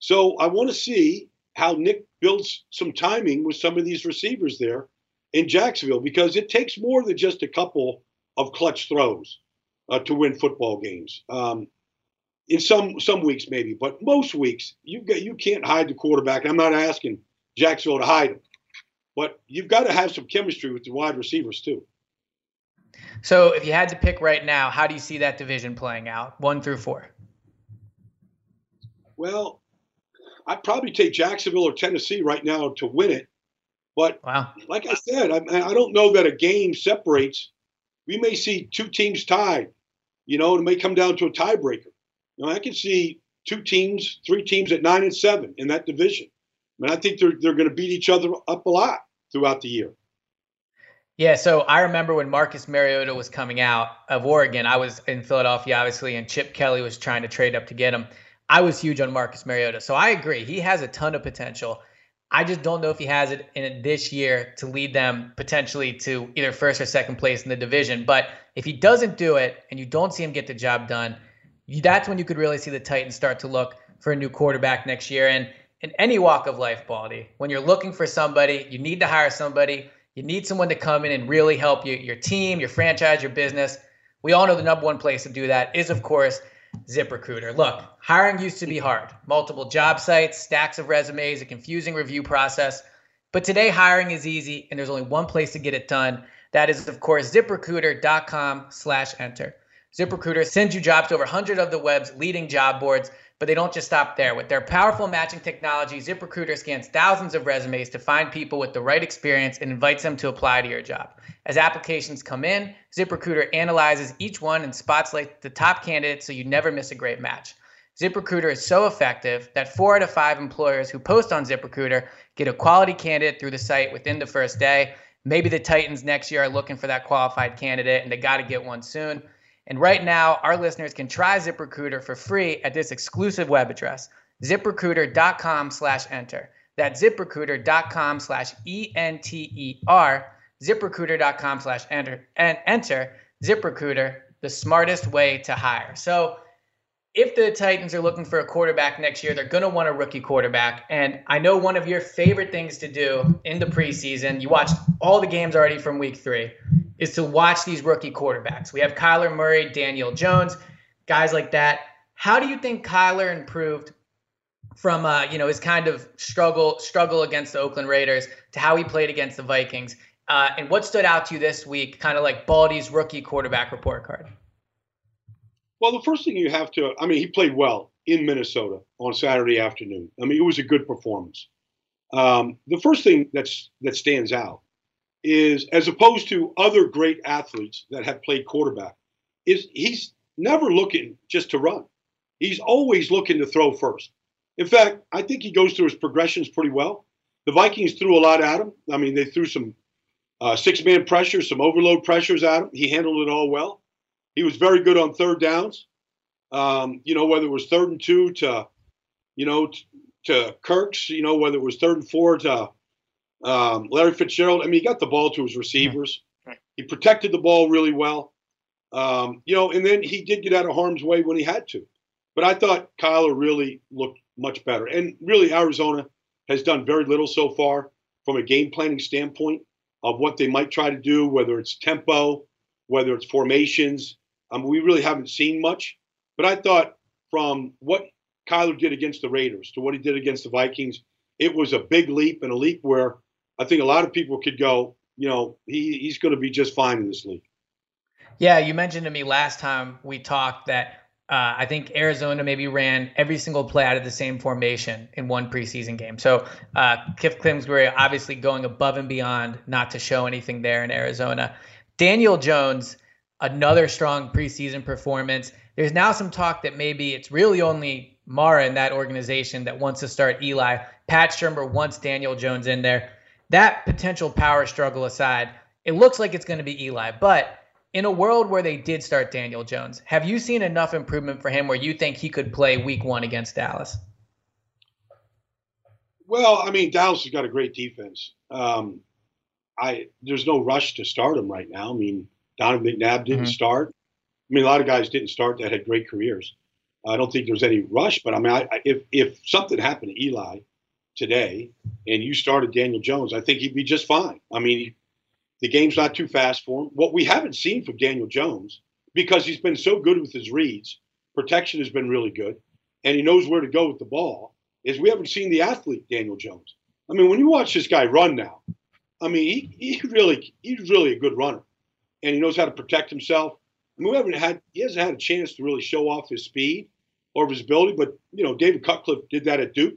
So I want to see how Nick builds some timing with some of these receivers there in Jacksonville because it takes more than just a couple of clutch throws uh, to win football games. Um, in some some weeks maybe, but most weeks you get you can't hide the quarterback. I'm not asking Jacksonville to hide him. But you've got to have some chemistry with the wide receivers too. So, if you had to pick right now, how do you see that division playing out, one through four? Well, I'd probably take Jacksonville or Tennessee right now to win it. But wow. like I said, I, I don't know that a game separates. We may see two teams tied. You know, it may come down to a tiebreaker. You know, I can see two teams, three teams at nine and seven in that division. I mean, I think they're they're going to beat each other up a lot throughout the year. Yeah, so I remember when Marcus Mariota was coming out of Oregon. I was in Philadelphia, obviously, and Chip Kelly was trying to trade up to get him. I was huge on Marcus Mariota, so I agree. He has a ton of potential. I just don't know if he has it in this year to lead them potentially to either first or second place in the division. But if he doesn't do it and you don't see him get the job done, that's when you could really see the Titans start to look for a new quarterback next year. And in any walk of life, Baldy, when you're looking for somebody, you need to hire somebody. You need someone to come in and really help you, your team, your franchise, your business. We all know the number one place to do that is, of course, ZipRecruiter. Look, hiring used to be hard. Multiple job sites, stacks of resumes, a confusing review process. But today, hiring is easy, and there's only one place to get it done. That is, of course, ziprecruiter.com slash enter. ZipRecruiter sends you jobs to over 100 of the web's leading job boards, but they don't just stop there. With their powerful matching technology, ZipRecruiter scans thousands of resumes to find people with the right experience and invites them to apply to your job. As applications come in, ZipRecruiter analyzes each one and spots like the top candidates so you never miss a great match. ZipRecruiter is so effective that four out of five employers who post on ZipRecruiter get a quality candidate through the site within the first day. Maybe the Titans next year are looking for that qualified candidate and they got to get one soon. And right now, our listeners can try ZipRecruiter for free at this exclusive web address, ziprecruiter.com slash enter. That's ziprecruiter.com slash E-N-T-E-R, ziprecruiter.com slash enter, and enter ZipRecruiter, the smartest way to hire. So if the Titans are looking for a quarterback next year, they're going to want a rookie quarterback. And I know one of your favorite things to do in the preseason, you watched all the games already from week three, is to watch these rookie quarterbacks. We have Kyler Murray, Daniel Jones, guys like that. How do you think Kyler improved from uh, you know his kind of struggle struggle against the Oakland Raiders to how he played against the Vikings? Uh, and what stood out to you this week, kind of like Baldy's rookie quarterback report card? Well, the first thing you have to, I mean, he played well in Minnesota on Saturday afternoon. I mean, it was a good performance. Um, the first thing that's that stands out is, as opposed to other great athletes that have played quarterback, is he's never looking just to run. He's always looking to throw first. In fact, I think he goes through his progressions pretty well. The Vikings threw a lot at him. I mean, they threw some uh, six-man pressure, some overload pressures at him. He handled it all well. He was very good on third downs. Um, you know, whether it was third and two to, you know, t- to Kirk's, you know, whether it was third and four to um, Larry Fitzgerald. I mean, he got the ball to his receivers. He protected the ball really well. Um, you know, and then he did get out of harm's way when he had to. But I thought Kyler really looked much better. And really, Arizona has done very little so far from a game planning standpoint of what they might try to do, whether it's tempo, whether it's formations. Um, we really haven't seen much. But I thought from what Kyler did against the Raiders to what he did against the Vikings, it was a big leap and a leap where I think a lot of people could go, you know, he, he's going to be just fine in this league. Yeah, you mentioned to me last time we talked that uh, I think Arizona maybe ran every single play out of the same formation in one preseason game. So uh, Cliff Kingsbury obviously going above and beyond not to show anything there in Arizona. Daniel Jones, another strong preseason performance. There's now some talk that maybe it's really only Mara in that organization that wants to start Eli. Pat Shurmur wants Daniel Jones in there. That potential power struggle aside, it looks like it's going to be Eli. But in a world where they did start Daniel Jones, have you seen enough improvement for him where you think he could play week one against Dallas? Well, I mean, Dallas has got a great defense. Um, I there's no rush to start him right now. I mean, Donovan McNabb didn't mm-hmm. start. I mean, a lot of guys didn't start that had great careers. I don't think there's any rush, but I mean, I, if if something happened to Eli today and you started Daniel Jones, I think he'd be just fine. I mean, the game's not too fast for him. What we haven't seen from Daniel Jones, because he's been so good with his reads, protection has been really good, and he knows where to go with the ball, is we haven't seen the athlete Daniel Jones. I mean, when you watch this guy run now, I mean, he, he really he's really a good runner, and he knows how to protect himself. I mean, we haven't had he hasn't had a chance to really show off his speed or his ability, but you know, David Cutcliffe did that at Duke,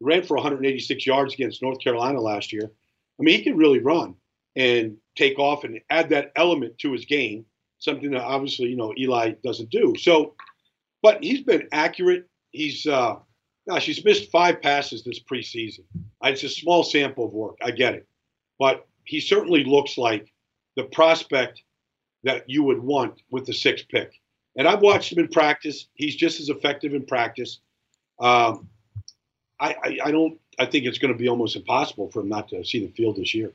ran for 186 yards against North Carolina last year. I mean, he can really run and take off and add that element to his game, something that obviously you know Eli doesn't do. So, but he's been accurate. He's uh, gosh, he's missed five passes this preseason. It's a small sample of work. I get it but he certainly looks like the prospect that you would want with the sixth pick. And I've watched him in practice. He's just as effective in practice. Um, I, I, I, don't. I think it's going to be almost impossible for him not to see the field this year.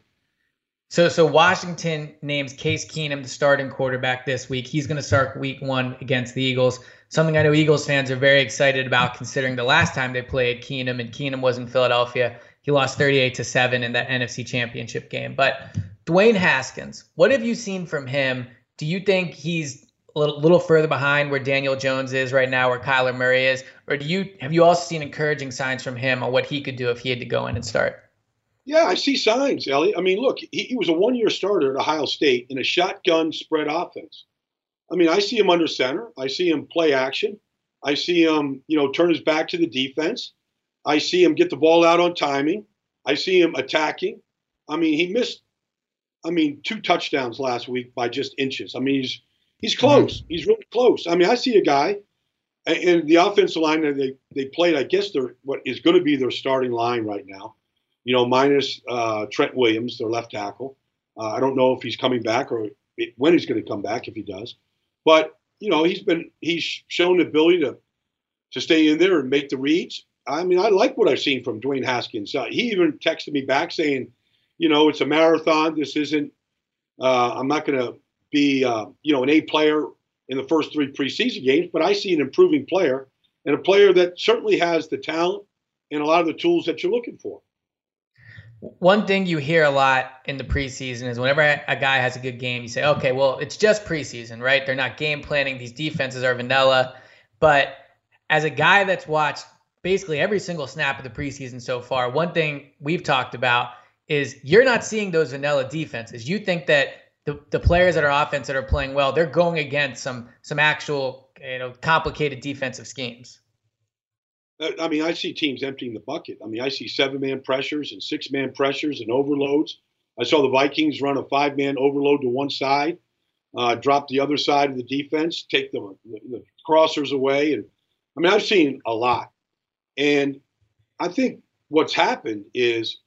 So, so Washington names Case Keenum the starting quarterback this week. He's going to start Week One against the Eagles. Something I know Eagles fans are very excited about, considering the last time they played Keenum and Keenum was in Philadelphia. He lost 38 to seven in that NFC Championship game. But Dwayne Haskins, what have you seen from him? Do you think he's a little, little further behind where Daniel Jones is right now, where Kyler Murray is, or do you have you also seen encouraging signs from him on what he could do if he had to go in and start? Yeah, I see signs, Elliot. I mean, look, he, he was a one year starter at Ohio State in a shotgun spread offense. I mean, I see him under center. I see him play action. I see him, you know, turn his back to the defense. I see him get the ball out on timing. I see him attacking. I mean, he missed, I mean, two touchdowns last week by just inches. I mean, he's he's close. Mm-hmm. He's really close. I mean, I see a guy, and the offensive line that they they played. I guess they're what is going to be their starting line right now you know, minus uh, Trent Williams, their left tackle. Uh, I don't know if he's coming back or when he's going to come back if he does. But you know, he's been he's shown the ability to to stay in there and make the reads. I mean, I like what I've seen from Dwayne Haskins. Uh, he even texted me back saying, you know, it's a marathon. This isn't. Uh, I'm not going to be, uh, you know, an A player in the first three preseason games, but I see an improving player and a player that certainly has the talent and a lot of the tools that you're looking for. One thing you hear a lot in the preseason is whenever a guy has a good game, you say, okay, well, it's just preseason, right? They're not game planning. These defenses are vanilla. But as a guy that's watched basically every single snap of the preseason so far, one thing we've talked about is you're not seeing those vanilla defenses. You think that the, the players that are offense that are playing well, they're going against some some actual you know complicated defensive schemes. I mean, I see teams emptying the bucket. I mean, I see seven man pressures and six man pressures and overloads. I saw the Vikings run a five man overload to one side, uh, drop the other side of the defense, take the, the crossers away. And I mean, I've seen a lot. And I think what's happened is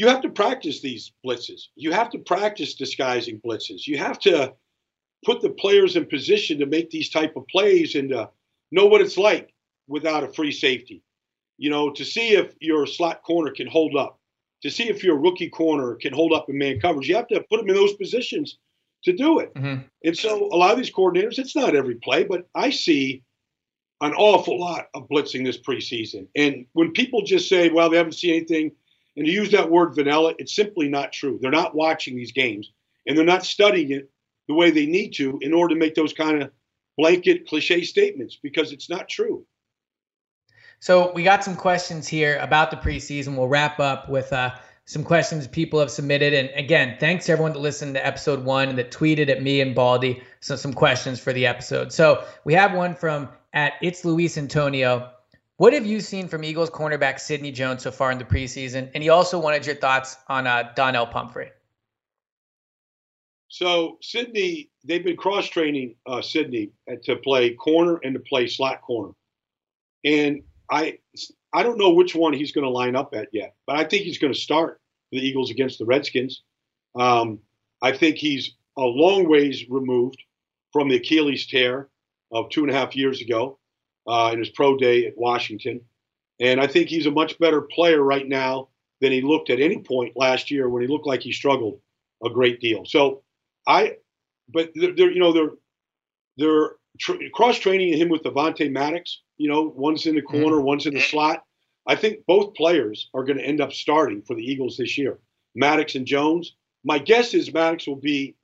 you have to practice these blitzes. You have to practice disguising blitzes. You have to put the players in position to make these type of plays and to know what it's like without a free safety. You know, to see if your slot corner can hold up, to see if your rookie corner can hold up in man coverage, you have to put them in those positions to do it. Mm-hmm. And so a lot of these coordinators, it's not every play, but I see an awful lot of blitzing this preseason. And when people just say, well, they haven't seen anything, and to use that word vanilla, it's simply not true. They're not watching these games and they're not studying it the way they need to in order to make those kind of blanket cliche statements because it's not true. So we got some questions here about the preseason. We'll wrap up with uh, some questions people have submitted. And again, thanks to everyone that listened to episode one and that tweeted at me and Baldy so some questions for the episode. So we have one from at it's Luis Antonio. What have you seen from Eagles cornerback Sidney Jones so far in the preseason? And he also wanted your thoughts on uh, Donnel Pumphrey. So Sidney, they've been cross training uh, Sidney to play corner and to play slot corner, and I I don't know which one he's going to line up at yet, but I think he's going to start the Eagles against the Redskins. Um, I think he's a long ways removed from the Achilles tear of two and a half years ago uh, in his pro day at Washington. And I think he's a much better player right now than he looked at any point last year when he looked like he struggled a great deal. So I, but they're, they're you know they're they're tr- cross training him with Avonte Maddox you know, one's in the mm-hmm. corner, mm-hmm. one's in the slot. I think both players are going to end up starting for the Eagles this year. Maddox and Jones. My guess is Maddox will be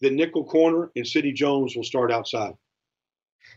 the nickel corner and Sidney Jones will start outside.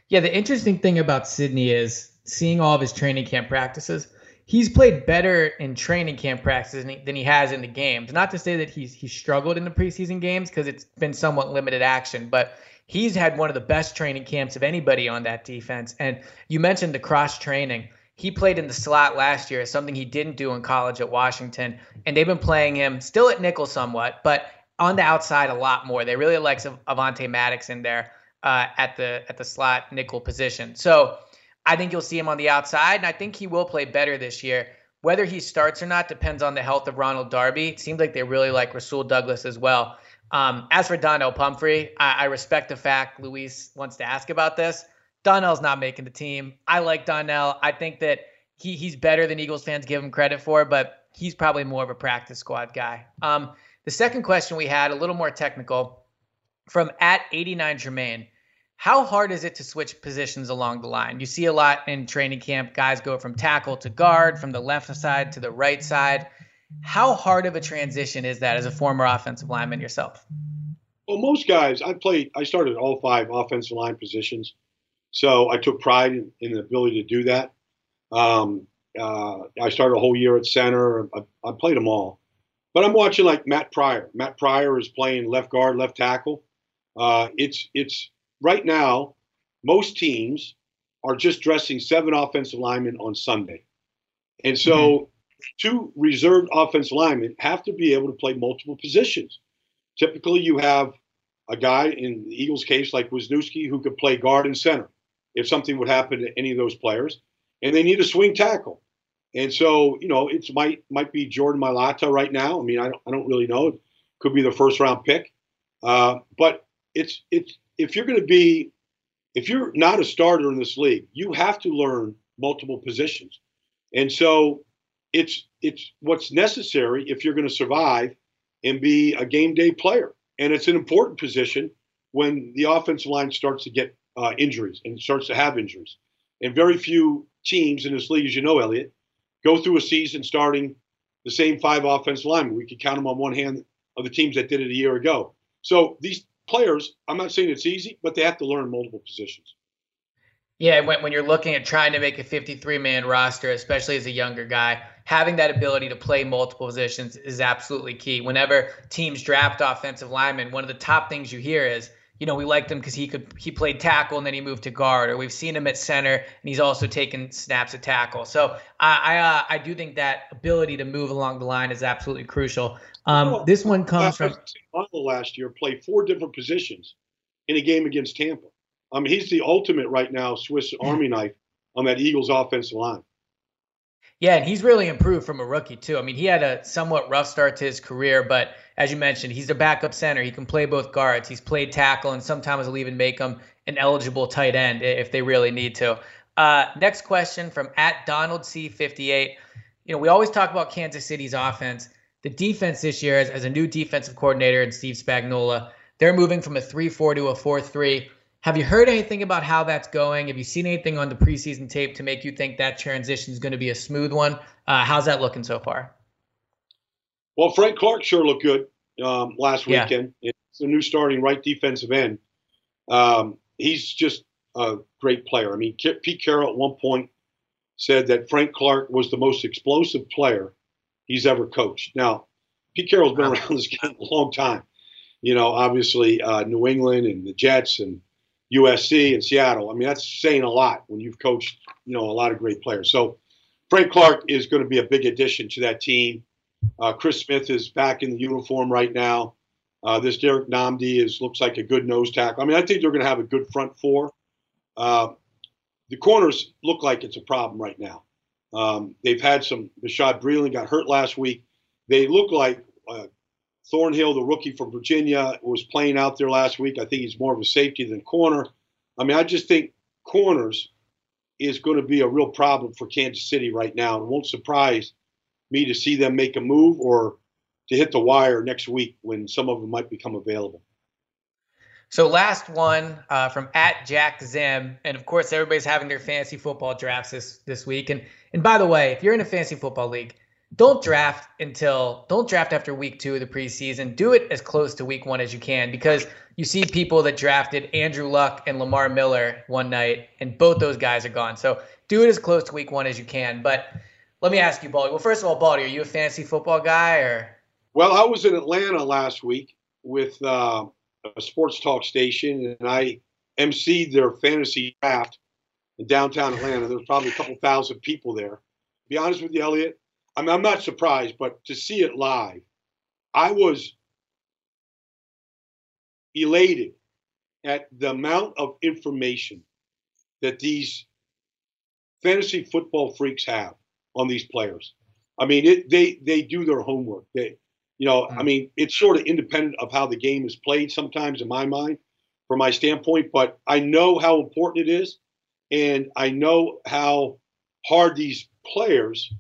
Yeah, the interesting thing about Sidney is seeing all of his training camp practices. He's played better in training camp practices than he, than he has in the games. Not to say that he's he struggled in the preseason games because it's been somewhat limited action, but he's had one of the best training camps of anybody on that defense. And you mentioned the cross training. He played in the slot last year, something he didn't do in college at Washington. And they've been playing him still at nickel somewhat, but on the outside a lot more. They really like Avonte Maddox in there uh, at the at the slot nickel position. So I think you'll see him on the outside, and I think he will play better this year. Whether he starts or not depends on the health of Ronald Darby. It seems like they really like Rasul Douglas as well. Um, as for Donnel Pumphrey, I, I, respect the fact Luis wants to ask about this. Donnel's not making the team. I like Donnel. I think that he he's better than Eagles fans give him credit for, but he's probably more of a practice squad guy. Um, The second question we had, a little more technical, from at 89 Jermaine. How hard is it to switch positions along the line? You see a lot in training camp. Guys go from tackle to guard, from the left side to the right side. How hard of a transition is that as a former offensive lineman yourself? Well, most guys, I played, I started all five offensive line positions. So I took pride in, in the ability to do that. Um, uh, I started a whole year at center. I, I, played them all. But I'm watching like Matt Pryor. Matt Pryor is playing left guard, left tackle. Uh, it's it's right now, most teams are just dressing seven offensive linemen on Sunday. And so mm-hmm. two reserved offensive linemen have to be able to play multiple positions. Typically, you have a guy in the Eagles' case like Wisniewski who could play guard and center if something would happen to any of those players, and they need a swing tackle. And so, you know, it might might be Jordan Mailata right now. I mean, I don't, I don't really know. It could be the first round pick, uh, but it's it's if you're going to be if you're not a starter in this league, you have to learn multiple positions. And so it's it's what's necessary if you're going to survive and be a game day player. And it's an important position when the offensive line starts to get uh, injuries and starts to have injuries. And very few teams in this league, as you know, Elliot, go through a season starting the same five offensive linemen. We could count them on one hand of the teams that did it a year ago. So these players, I'm not saying it's easy, but they have to learn multiple positions. Yeah, when, when you're looking at trying to make a 53 man roster, especially as a younger guy, having that ability to play multiple positions is absolutely key. Whenever teams draft offensive linemen, one of the top things you hear is, you know, we liked him because he could he played tackle and then he moved to guard, or we've seen him at center and he's also taken snaps at tackle. So I I, uh, I do think that ability to move along the line is absolutely crucial. Um, this one comes from last year played four different positions in a game against Tampa. I mean, he's the ultimate right now Swiss Army knife on that Eagles offensive line. Yeah, and he's really improved from a rookie too. I mean, he had a somewhat rough start to his career, but as you mentioned, he's a backup center. He can play both guards. He's played tackle, and sometimes will even make him an eligible tight end if they really need to. Uh, next question from at Donald C58. You know, we always talk about Kansas City's offense. The defense this year, as, as a new defensive coordinator and Steve Spagnuolo, they're moving from a 3-4 to a 4-3. Have you heard anything about how that's going? Have you seen anything on the preseason tape to make you think that transition is going to be a smooth one? Uh, how's that looking so far? Well, Frank Clark sure looked good um, last yeah. weekend. It's a new starting right defensive end. Um, he's just a great player. I mean, Pete Carroll at one point said that Frank Clark was the most explosive player he's ever coached. Now, Pete Carroll's been around this game a long time. You know, obviously uh, New England and the Jets and USC and Seattle. I mean, that's saying a lot when you've coached, you know, a lot of great players. So Frank Clark is going to be a big addition to that team. Uh, Chris Smith is back in the uniform right now. Uh, this Derrick Nnadi is looks like a good nose tackle. I mean, I think they're going to have a good front four. Uh, the corners look like it's a problem right now. Um, they've had some. Bashaud Breeland got hurt last week. They look like uh, Thornhill, the rookie from Virginia, was playing out there last week. I think he's more of a safety than corner. I mean, I just think corners is going to be a real problem for Kansas City right now. It won't surprise me to see them make a move or to hit the wire next week when some of them might become available. So last one uh, from at Jack Zim, and of course everybody's having their fantasy football drafts this this week. And and by the way, if you're in a fantasy football league, don't draft until don't draft after week two of the preseason. Do it as close to week one as you can because you see people that drafted Andrew Luck and Lamar Miller one night, and both those guys are gone. So do it as close to week one as you can. But let me ask you, Baldy. Well, first of all, Baldy, are you a fantasy football guy or? Well, I was in Atlanta last week with uh, a sports talk station, and I emceed their fantasy draft in downtown Atlanta. There was probably a couple thousand people there. To be honest with you, Elliot, I mean, I'm not surprised, but to see it live, I was elated at the amount of information that these fantasy football freaks have on these players. I mean, it, they they do their homework. They, you know, I mm. mean, it's sort of independent of how the game is played sometimes, in my mind, from my standpoint. But I know how important it is, and I know how hard these players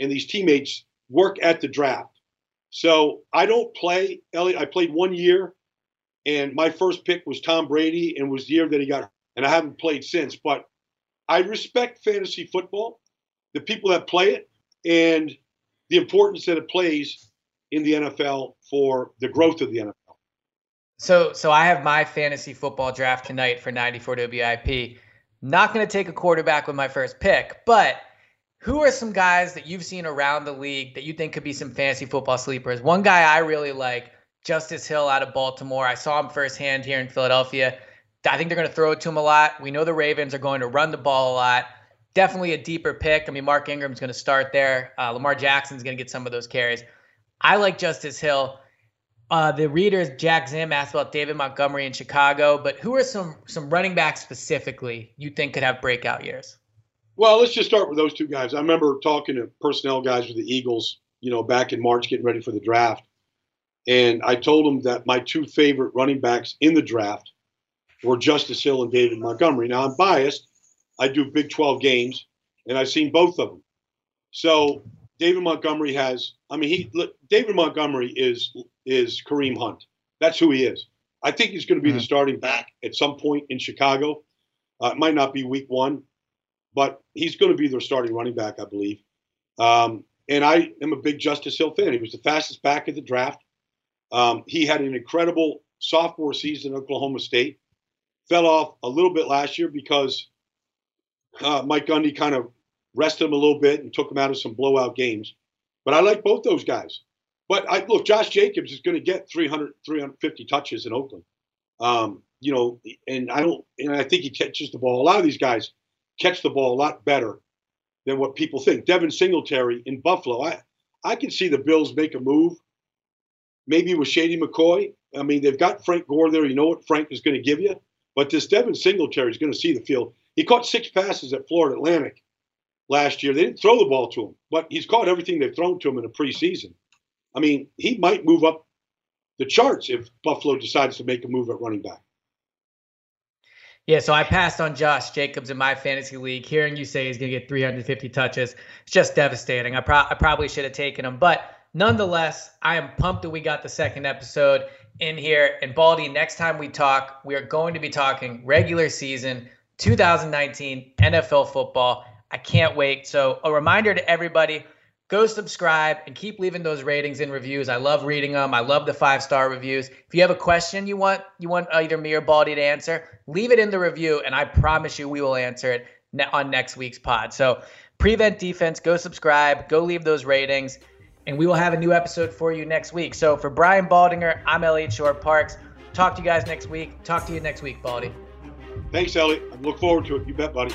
and these teammates work at the draft So I don't play, Elliot. I played one year, and my first pick was Tom Brady, and was the year that he got, and I haven't played since. But I respect fantasy football, the people that play it, and the importance that it plays in the NFL for the growth of the NFL. So, so I have my fantasy football draft tonight for 94 WIP. Not going to take a quarterback with my first pick, but who are some guys that you've seen around the league that you think could be some fantasy football sleepers? One guy I really like, Justice Hill out of Baltimore. I saw him firsthand here in Philadelphia. I think they're going to throw it to him a lot. We know the Ravens are going to run the ball a lot. Definitely a deeper pick. I mean, Mark Ingram's going to start there. Uh, Lamar Jackson's going to get some of those carries. I like Justice Hill. Uh, the readers, Jack Zim asked about David Montgomery in Chicago, but who are some some running backs specifically you think could have breakout years? Well, let's just start with those two guys. I remember talking to personnel guys with the Eagles, you know, back in March, getting ready for the draft, and I told them that my two favorite running backs in the draft were Justice Hill and David Montgomery. Now I'm biased. I do Big 12 games, and I've seen both of them. So David Montgomery has. I mean, he David Montgomery is is Kareem Hunt. That's who he is. I think he's going to be mm-hmm. the starting back at some point in Chicago. Uh, it might not be week one, but he's going to be their starting running back, I believe. Um, and I am a big Justice Hill fan. He was the fastest back of the draft. Um, he had an incredible sophomore season at Oklahoma State. Fell off a little bit last year because uh, Mike Gundy kind of rested him a little bit and took him out of some blowout games. But I like both those guys. But I look, Josh Jacobs is going to get 300, 350 touches in Oakland. Um, you know, and I don't, and I think he catches the ball. A lot of these guys catch the ball a lot better than what people think. Devin Singletary in Buffalo, I, I can see the Bills make a move, maybe with Shady McCoy. I mean, they've got Frank Gore there. You know what Frank is going to give you. But this Devin Singletary is going to see the field. He caught six passes at Florida Atlantic last year. They didn't throw the ball to him, but he's caught everything they've thrown to him in the preseason. I mean, he might move up the charts if Buffalo decides to make a move at running back. Yeah, so I passed on Josh Jacobs in my fantasy league. Hearing you say he's going to get 350 touches, it's just devastating. I, pro- I probably should have taken him, but nonetheless, I am pumped that we got the second episode in here. And Baldy, next time we talk, we are going to be talking regular season 2019 NFL football. I can't wait. So, a reminder to everybody go subscribe and keep leaving those ratings and reviews. I love reading them. I love the five star reviews. If you have a question you want you want uh, either me or Baldy to answer, leave it in the review, and I promise you we will answer it on next week's pod. So prevent defense. Go subscribe. Go leave those ratings, and we will have a new episode for you next week. So for Brian Baldinger, I'm Elliot Shorr-Parks. Talk to you guys next week. Talk to you next week, Baldy. Thanks, Elliot. I look forward to it. You bet, buddy.